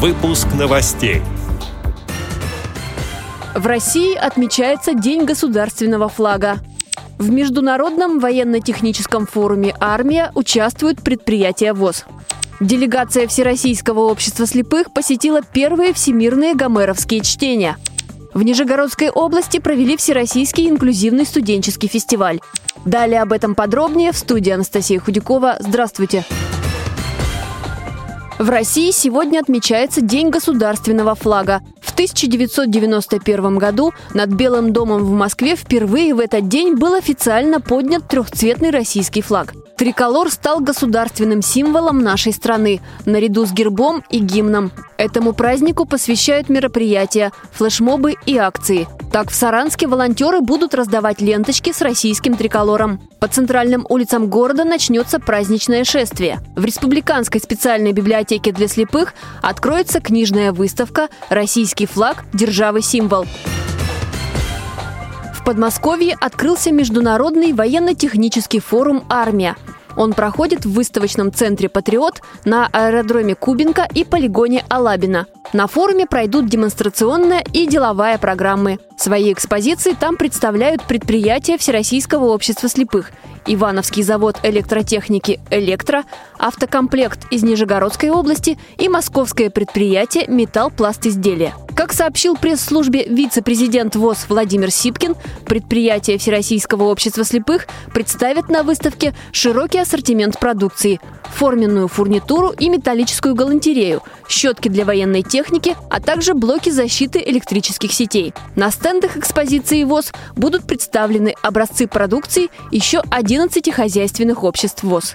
Выпуск новостей. В России отмечается День государственного флага. В Международном военно-техническом форуме «Армия» участвуют предприятия ВОЗ. Делегация Всероссийского общества слепых посетила первые всемирные гомеровские чтения. В Нижегородской области провели Всероссийский инклюзивный студенческий фестиваль. Далее об этом подробнее в студии Анастасия Худякова. Здравствуйте! В России сегодня отмечается День государственного флага. В 1991 году над Белым домом в Москве впервые в этот день был официально поднят трехцветный российский флаг. Триколор стал государственным символом нашей страны, наряду с гербом и гимном. Этому празднику посвящают мероприятия, флешмобы и акции. Так в Саранске волонтеры будут раздавать ленточки с российским триколором. По центральным улицам города начнется праздничное шествие. В Республиканской специальной библиотеке для слепых откроется книжная выставка «Российский флаг. Державый символ». В Подмосковье открылся Международный военно-технический форум «Армия». Он проходит в выставочном центре «Патриот» на аэродроме Кубинка и полигоне Алабина. На форуме пройдут демонстрационная и деловая программы. Свои экспозиции там представляют предприятия Всероссийского общества слепых – Ивановский завод электротехники «Электро», автокомплект из Нижегородской области и московское предприятие «Металл-пласт-изделия». Как сообщил пресс-службе вице-президент ВОЗ Владимир Сипкин, предприятие Всероссийского общества слепых представит на выставке широкий ассортимент продукции – форменную фурнитуру и металлическую галантерею, щетки для военной техники, а также блоки защиты электрических сетей. На стендах экспозиции ВОЗ будут представлены образцы продукции еще 11 хозяйственных обществ ВОЗ.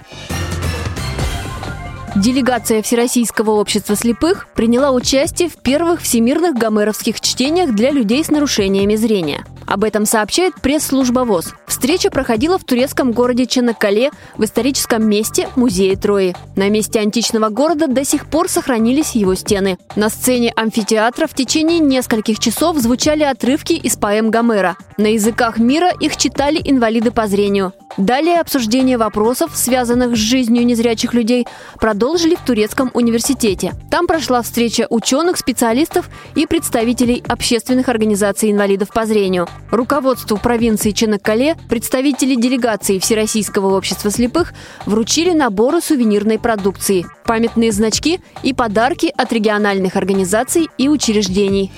Делегация Всероссийского общества слепых приняла участие в первых всемирных гомеровских чтениях для людей с нарушениями зрения. Об этом сообщает пресс-служба ВОЗ. Встреча проходила в турецком городе Чанакале в историческом месте Музея Трои. На месте античного города до сих пор сохранились его стены. На сцене амфитеатра в течение нескольких часов звучали отрывки из поэм Гомера. На языках мира их читали инвалиды по зрению. Далее обсуждение вопросов, связанных с жизнью незрячих людей, продолжили в Турецком университете. Там прошла встреча ученых, специалистов и представителей общественных организаций инвалидов по зрению. Руководству провинции Чанаккале представители делегации Всероссийского общества слепых вручили наборы сувенирной продукции, памятные значки и подарки от региональных организаций и учреждений.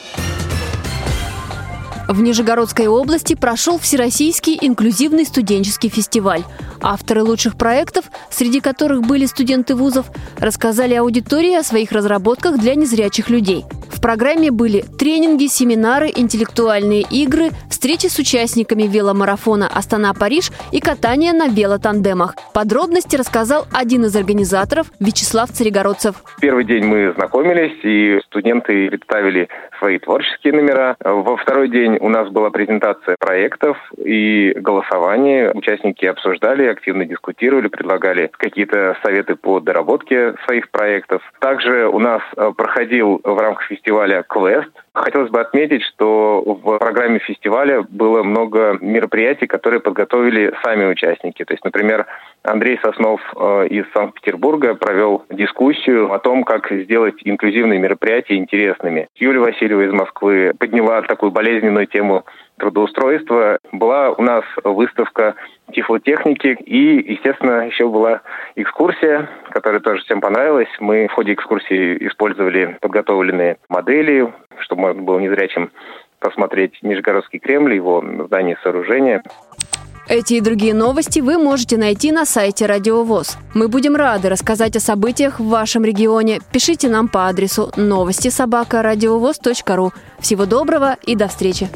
В Нижегородской области прошел Всероссийский инклюзивный студенческий фестиваль. Авторы лучших проектов, среди которых были студенты вузов, рассказали аудитории о своих разработках для незрячих людей. В программе были тренинги, семинары, интеллектуальные игры, встречи с участниками веломарафона «Астана-Париж» и катание на велотандемах. Подробности рассказал один из организаторов Вячеслав Царегородцев. Первый день мы знакомились, и студенты представили свои творческие номера. Во второй день у нас была презентация проектов и голосование. Участники обсуждали, активно дискутировали, предлагали какие-то советы по доработке своих проектов. Также у нас э, проходил в рамках фестиваля фестиваля «Квест». Хотелось бы отметить, что в программе фестиваля было много мероприятий, которые подготовили сами участники. То есть, например, Андрей Соснов э, из Санкт-Петербурга провел дискуссию о том, как сделать инклюзивные мероприятия интересными. Юлия Васильева из Москвы подняла такую болезненную тему трудоустройства. Была у нас выставка тифлотехники и, естественно, еще была экскурсия, которая тоже всем понравилась. Мы в ходе экскурсии использовали подготовленные модели, чтобы можно было незрячим посмотреть Нижегородский Кремль, его здание сооружения. Эти и другие новости вы можете найти на сайте Радиовоз. Мы будем рады рассказать о событиях в вашем регионе. Пишите нам по адресу новости собака ру. Всего доброго и до встречи!